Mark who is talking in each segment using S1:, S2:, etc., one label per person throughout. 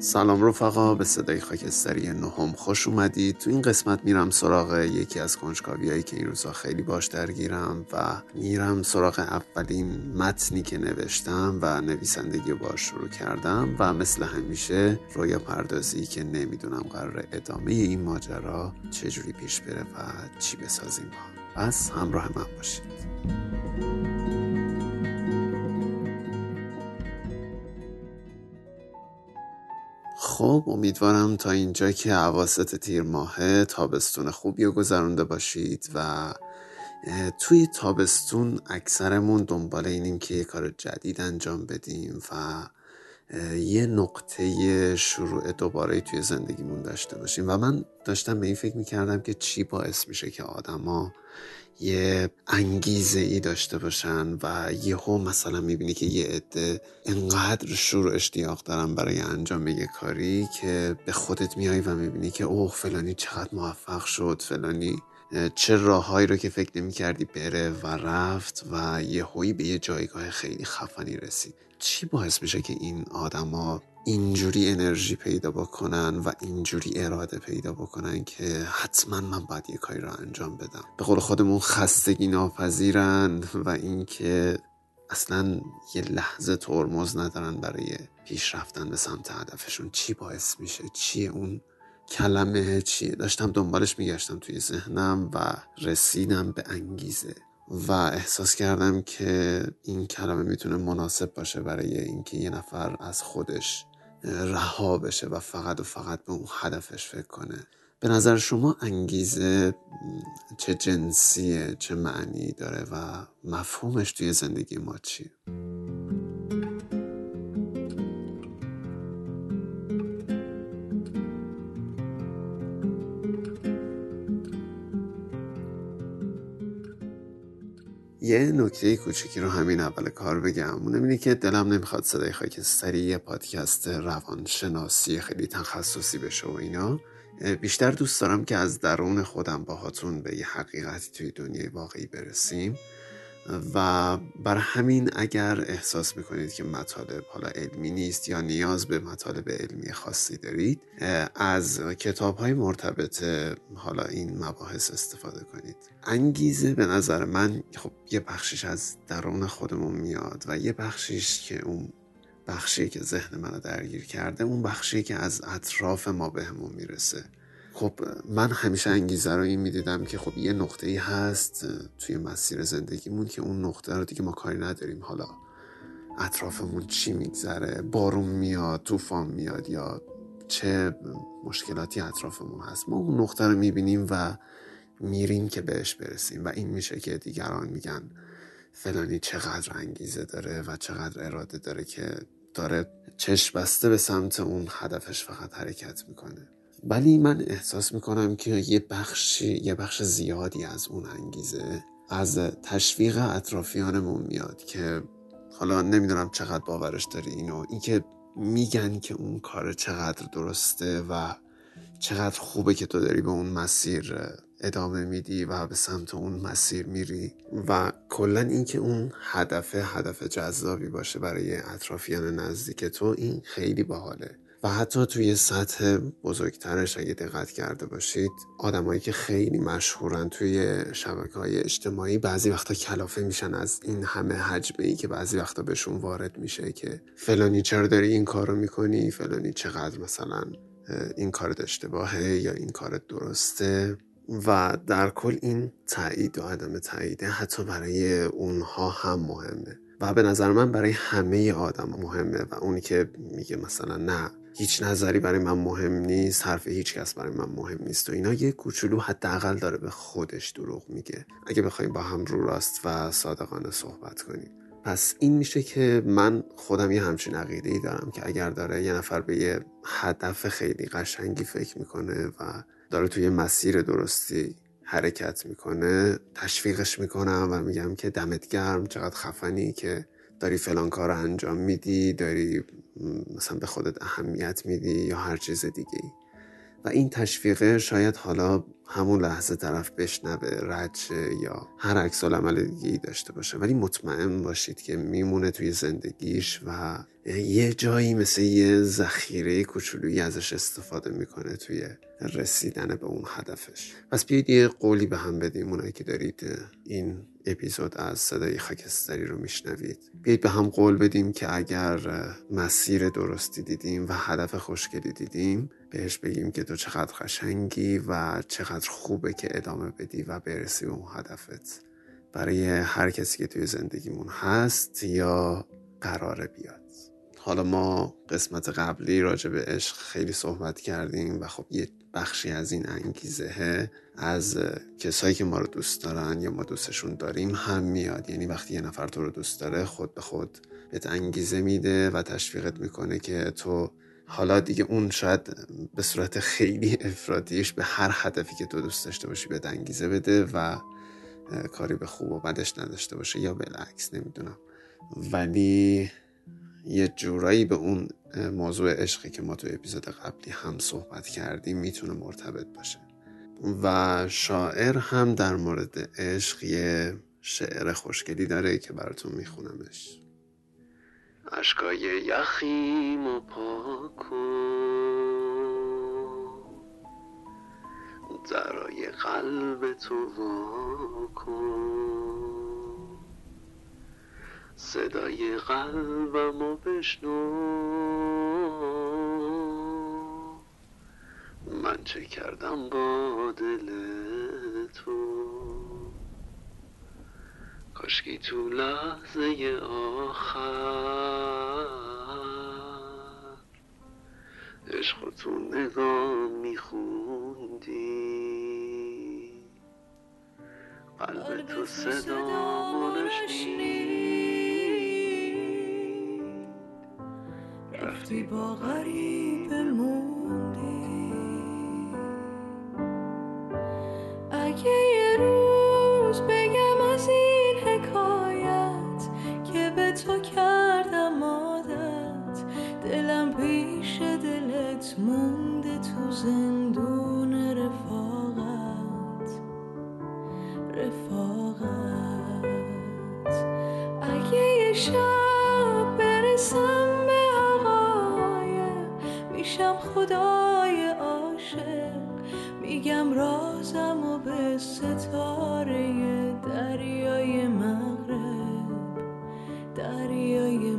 S1: سلام رفقا به صدای خاکستری نهم خوش اومدید تو این قسمت میرم سراغ یکی از کنجکاوی هایی که این روزا خیلی باش درگیرم و میرم سراغ اولین متنی که نوشتم و نویسندگی باش شروع کردم و مثل همیشه رویا پردازی که نمی‌دونم قرار ادامه این ماجرا چجوری پیش بره و چی بسازیم با پس همراه من باشید. خب امیدوارم تا اینجا که عواست تیر ماهه تابستون خوبی رو گذرونده باشید و توی تابستون اکثرمون دنبال اینیم که یه کار جدید انجام بدیم و یه نقطه شروع دوباره توی زندگیمون داشته باشیم. و من داشتم به این فکر می‌کردم که چی باعث میشه که آدما یه انگیزه ای داشته باشن و یهو مثلا می‌بینی که یه عده انقدر شروع اشتیاق دارن برای انجام یه کاری که به خودت میای و می‌بینی که اوه فلانی چقدر موفق شد فلانی چه راههایی رو که فکر نمی کردی بره و رفت و یه هوی به یه جایگاه خیلی خفنی رسید. چی باعث میشه که این آدما اینجوری انرژی پیدا بکنن و اینجوری اراده پیدا بکنن که حتما من باید یه کاری رو انجام بدم. به قول خودمون خستگی ناپذیرن و اینکه اصلا یه لحظه ترمز ندارن برای پیش رفتن به سمت هدفشون. چی باعث میشه؟ چیه اون کلمه؟ چیه؟ داشتم دنبالش میگشتم توی ذهنم و رسیدم به انگیزه و احساس کردم که این کلمه می‌تونه مناسب باشه برای اینکه یه نفر از خودش رها بشه و فقط و فقط به اون هدفش فکر کنه. به نظر شما انگیزه چه جنسیه چه معنی داره و مفهومش توی زندگی ما چیه؟ یه نکته کوچکی رو همین اول کار بگم. اونم اینه که دلم نمی‌خواد صدای خاکستری یه پادکست روانشناسی خیلی تخصصی بشه و اینا. بیشتر دوست دارم که از درون خودم باهاتون به یه حقیقتی توی دنیای واقعی برسیم. و بر همین اگر احساس می‌کنید که مطالب حالا علمی نیست یا نیاز به مطالب علمی خاصی دارید از کتاب های مرتبط حالا این مباحث استفاده کنید. انگیزه به نظر من خب یه بخشش از درون خودمون میاد و یه بخشش که اون بخشی که ذهن منو درگیر کرده اون بخشی که از اطراف ما بهمون می‌رسه. خب من همیشه انگیزه رو این می‌دیدم که خب یه نقطه ای هست توی مسیر زندگیمون که اون نقطه رو دیگه ما کاری نداریم. حالا اطرافمون چی میگذره؟ بارون میاد طوفان میاد یا چه مشکلاتی اطرافمون هست؟ ما اون نقطه رو می‌بینیم و میریم که بهش برسیم و این میشه که دیگران میگن فلانی چقدر انگیزه داره و چقدر اراده داره که داره چشم بسته به سمت اون هدفش فقط حرکت می‌کنه. ولی من احساس می‌کنم که یه بخشی یه بخش زیادی از اون انگیزه از تشویق اطرافیانمون میاد که حالا نمی‌دونم چقدر باورش داری اینو. اینکه میگن که اون کار چقدر درسته و چقدر خوبه که تو داری به اون مسیر ادامه میدی و به سمت اون مسیر میری و کلا اینکه اون هدف هدف جذابی باشه برای اطرافیان نزدیک تو این خیلی باحاله. و حتی توی سطح بزرگترش اگه دقت کرده باشید آدمایی که خیلی مشهورن توی شبکه های اجتماعی بعضی وقتا کلافه میشن از این همه حجمه ای که بعضی وقتا بهشون وارد میشه که فلانی چرا داری این کارو می‌کنی؟ فلانی چقدر مثلا این کارت اشتباهه یا این کارت درسته؟ و در کل این تایید و عدم تاییده حتی برای اونها هم مهمه. و به نظر من برای همه آدم مهمه و اونی که میگه مثلا نه هیچ نظری برای من مهم نیست حرف هیچ کس برای من مهم نیست و اینا. یه کوچولو حداقل داره به خودش دروغ میگه. اگه بخوایم با هم رو راست و صادقانه صحبت کنیم. پس این میشه که من خودم یه همچین عقیده ای دارم که اگر داره یه نفر به یه هدف خیلی قشنگی فکر می‌کنه و داره توی مسیر درستی حرکت می‌کنه تشویقش می‌کنم و میگم که دمت گرم چقدر خفنی که داری فلان کار انجام میدی داری مثلا به خودت اهمیت میدی یا هر چیز دیگه و این تشویقه شاید حالا همون لحظه طرف بشنوه رد یا هر عکس عمل دیگه داشته باشه. ولی مطمئن باشید که میمونه توی زندگیش و یه جایی مثل یه ذخیره کوچولویی ازش استفاده می‌کنه توی رسیدن به اون هدفش. پس بیایید یه قولی به هم بدیم اونایی که دارید این اپیزود از صدای خاکستری رو میشنوید. بیایید به هم قول بدیم که اگر مسیر درستی دیدیم و هدف خوشگلی دیدیم بهش بگیم که تو چقدر قشنگی و چقدر خوبه که ادامه بدی و برسی به اون هدفت. برای هر کسی که توی زندگیمون هست یا قراره بیاد. حالا ما قسمت قبلی راجع به عشق خیلی صحبت کردیم و خب یه بخشی از این انگیزه از کسایی که ما رو دوست دارن یا ما دوستشون داریم هم میاد. یعنی وقتی یه نفر تو رو دوست داره خود به خود بهت انگیزه میده و تشویقت می‌کنه که تو حالا دیگه اون شاید به صورت خیلی افرادیش به هر هدفی که تو دوست داشته باشی به انگیزه بده و کاری به خوب و بدش نداشته باشه یا بالعکس نمی‌دونم. ولی یه جورایی به اون موضوع عشقی که ما تو اپیزود قبلی هم صحبت کردیم می‌تونه مرتبط باشه. و شاعر هم در مورد عشق یه شعر خوشگلی داره که براتون میخونمش. اشکای یخیم و پاکن درای قلب تو واکن صدای قلبم و بشنو. من چه کردم با دل تو؟ کاشکی تو لحظه آخر عشق تو نگاه میخوندی. قلب تو صدا نشنید رفتی با غریب موندی میگم رازم و به ستاره دریای مغرب دریای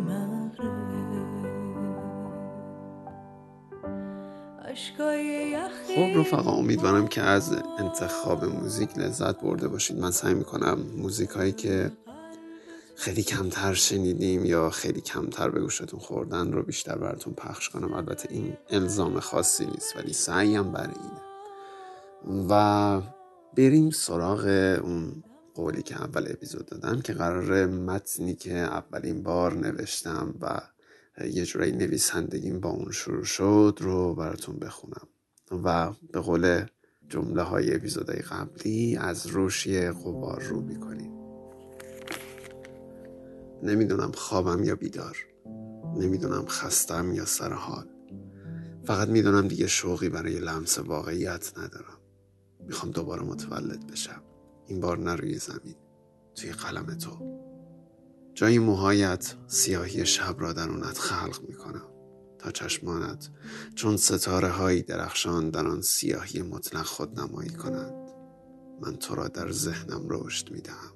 S1: خب رفقا امیدوارم که از انتخاب موزیک لذت برده باشید. من سعی می‌کنم موزیک هایی که خیلی کمتر شنیدیم یا خیلی کمتر به گوشتون خوردن رو بیشتر براتون پخش کنم. البته این الزام خاصی نیست ولی سعیم برای اینه. و بریم سراغ اون قولی که اول اپیزود دادم که قرار متنی که اولین بار نوشتم و یه جورایی نویسندگیم با اون شروع شد رو براتون بخونم. و به قول جمله های اپیزودهای قبلی از روشی قبار رو می‌کنیم. نمی‌دونم خوابم یا بیدار. نمی‌دونم خستم یا سر حال فقط می‌دونم دیگه شوقی برای لمس واقعیت ندارم. می‌خوام دوباره متولد بشم. این بار نه روی زمین توی قلم تو. جای موهایت سیاهی شب را درونت خلق می کنم تا چشمانت چون ستاره هایی درخشان در آن سیاهی مطلق خود نمایی کنند. من تو را در ذهنم رشد می دهم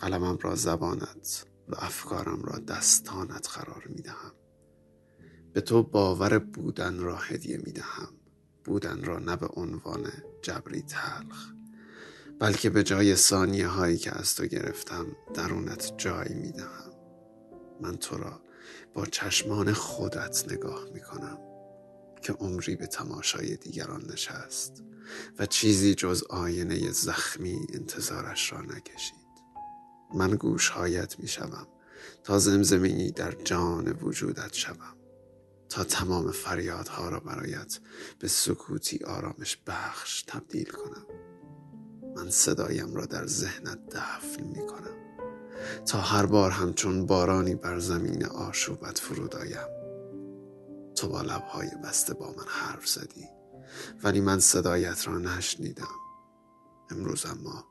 S1: قلمم را زبانت و افکارم را دستانت قرار می دهم به تو باور بودن را هدیه می دهم بودن را نه به عنوان جبری تلخ بلکه به جای ثانیه هایی که از تو گرفتم درونت جای می دهم من تو را با چشمان خودت نگاه می کنم که عمری به تماشای دیگران نشست و چیزی جز آینه زخمی انتظارش را نکشید. من گوشهایت می شوم تا زمزمینی در جان وجودت شوم. تا تمام فریادها را برایت به سکوتی آرامش بخش تبدیل کنم. من صدایم را در ذهنت دفن می کنم تا هر بار همچون بارانی بر زمین آشوبت فرود آیم. تو با لبهای بسته با من حرف زدی ولی من صدایت را نشنیدم. امروز اما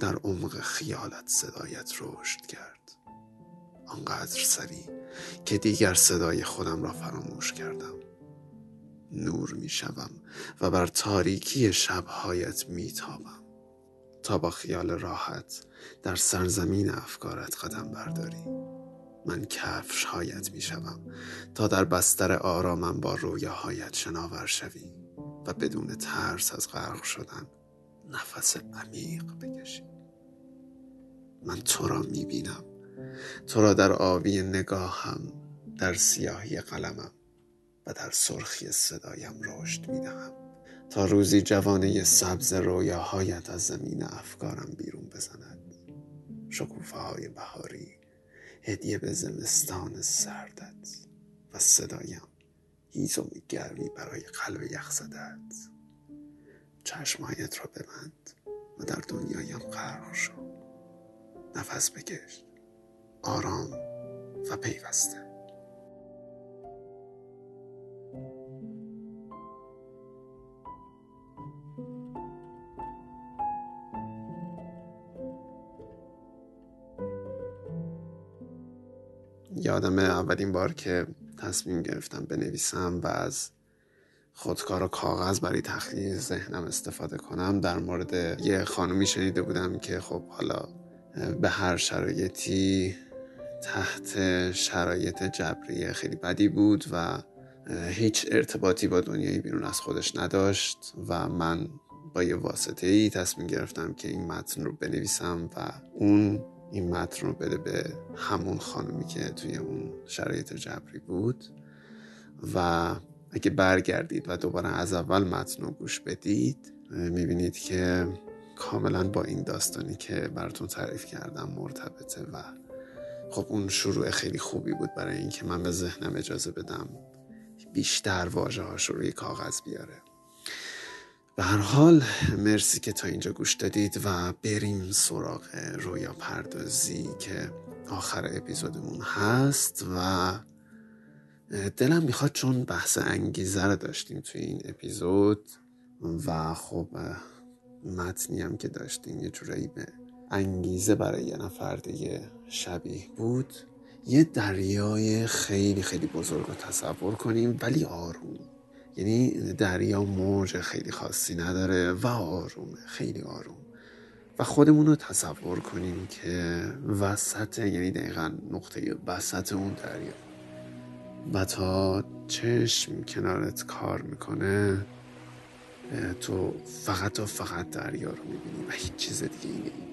S1: در عمق خیالت صدایت رشد کرد. آنقدر سری که دیگر صدای خودم را فراموش کردم. نور می شوم و بر تاریکی شبهایت می تابم تا با خیال راحت در سرزمین افکارت قدم برداری. من کفش هایت می شوم تا در بستر آرامم با رویاهایت شناور شوی و بدون ترس از غرق شدن نفس عمیق بکشی. من تو را می بینم تو را در آبی نگاهم در سیاهی قلمم و در سرخی صدایم رشد می دهم. تا روزی جوانه سبز رویاهایت از زمین افکارم بیرون بزند. شکوفه های بهاری هدیه به زمستان سردت و صدایم هیزم گرمی برای قلب یخ زدت چشمهایت را ببند و در دنیایم غرق شو. نفس بکش. آرام و پیوسته. یادم اولین بار که تصمیم گرفتم بنویسم و از خودکار و کاغذ برای تخلیه ذهنم استفاده کنم در مورد یه خانومی شنیده بودم که خب حالا به هر شرایطی تحت شرایط جبری خیلی بدی بود و هیچ ارتباطی با دنیای بیرون از خودش نداشت و من با یه واسطه ای تصمیم گرفتم که این متن رو بنویسم و اون این متن رو بده به همون خانمی که توی اون شرایط جبری بود و اگه برگردید و دوباره از اول متن رو گوش بدید می‌بینید که کاملا با این داستانی که براتون تعریف کردم مرتبطه و خب اون شروع خیلی خوبی بود برای اینکه من به ذهنم اجازه بدم بیشتر واژه هاش روی کاغذ بیاره. به هر حال مرسی که تا اینجا گوش دادید و بریم سراغ رویا پردازی که آخر اپیزودمون هست و دلم می‌خواد چون بحث انگیزه رو داشتیم توی این اپیزود و خب متنی هم که داشتیم یه جورایی به انگیزه برای یه نفر دیگه شبیه بود یه دریای خیلی خیلی بزرگ رو تصور کنیم ولی آروم. یعنی دریا موج خیلی خاصی نداره و آرومه خیلی آروم. و خودمون رو تصور کنیم که وسط یعنی دقیقا نقطه وسط اون دریا. و تا چشم کنارت کار می‌کنه تو فقط و فقط دریا رو می‌بینی و هیچ چیز دیگه نمی‌بینی.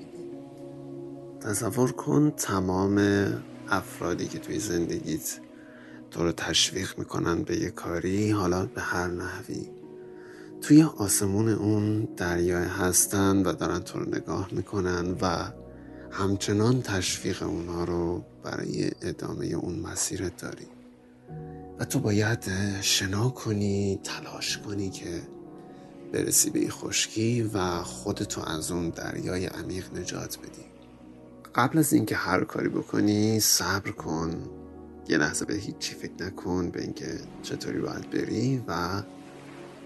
S1: تصور کن تمام افرادی که توی زندگیت تو رو تشویق می‌کنن به یه کاری حالا به هر نحوی. توی آسمون اون دریای هستن و دارن تو رو نگاه می‌کنن و همچنان تشویق اونها رو برای ادامه اون مسیرت داری. و تو باید شنا کنی تلاش کنی که برسی به خشکی و خودتو از اون دریای عمیق نجات بدی. قبل از اینکه هر کاری بکنی صبر کن. یه لحظه به هیچی فکر نکن به اینکه چطوری باید بری و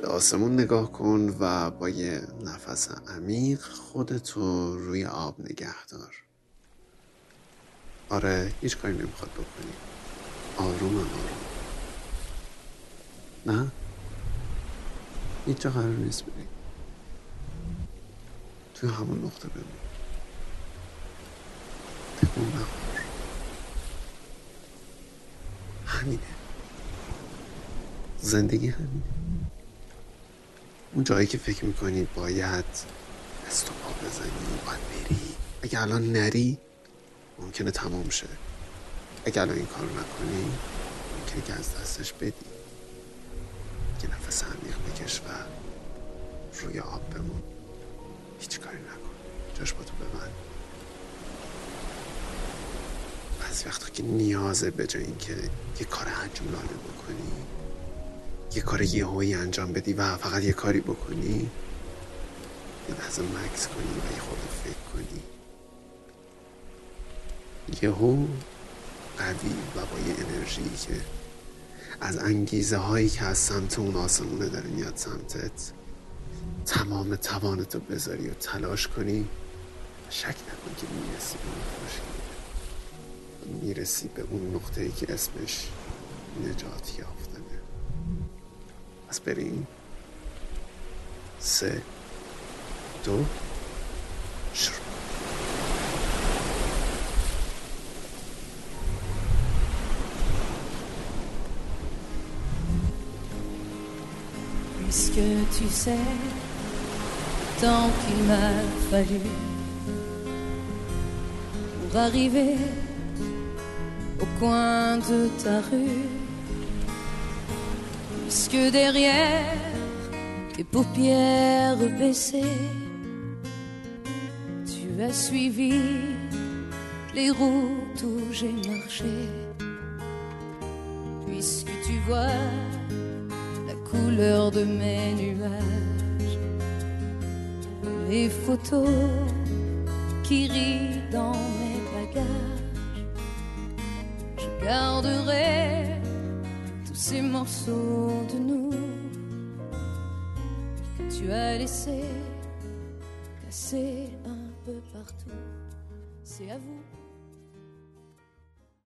S1: به آسمون نگاه کن و با یه نفس عمیق خودتو روی آب نگه دار. آره هیچ کاری نمی‌خواد بکنی. آروم آروم. نه؟ هیچ جا قرار نیست بری. توی همون نقطه بمون تکون همینه. زندگی همینه. اون جایی که فکر می‌کنی باید دست و پا بزنی باید بری. اگه الان نری ممکنه تمام شه. اگه الان این کار نکنی ممکنه که از دستش بدی. که نفس عمیق بکش و روی آب بمون. هیچ کاری نکن. جاش با تو ببند. بعضی وقتا که نیازه به جای اینکه یه کار عجولانه بکنی یه کار یهویی انجام بدی و فقط یه کاری بکنی یه لحظه مکس کنی و یه خورده فکر کنی. یهو قوی و با یه انرژی که از انگیزه هایی که از سمت اون آسمونه داره میاد سمتت تمام توانتو بذاری و تلاش کنی. شک نکن که می‌رسی به اون می‌رسی به اون نقطه ای که اسمش نجات یافتنه. پس بریم. سه دو شروع.
S2: Puisque tu sais, tant qu'il m'a fallu pour arriver au coin de ta rue, puisque derrière tes paupières baissées, tu as suivi les routes où j'ai marché, puisque tu vois la couleur de mes nuages, les photos qui rient dans mes bagages. Garderai tous ces morceaux de nous que tu as laissés casser un peu partout. C'est à vous.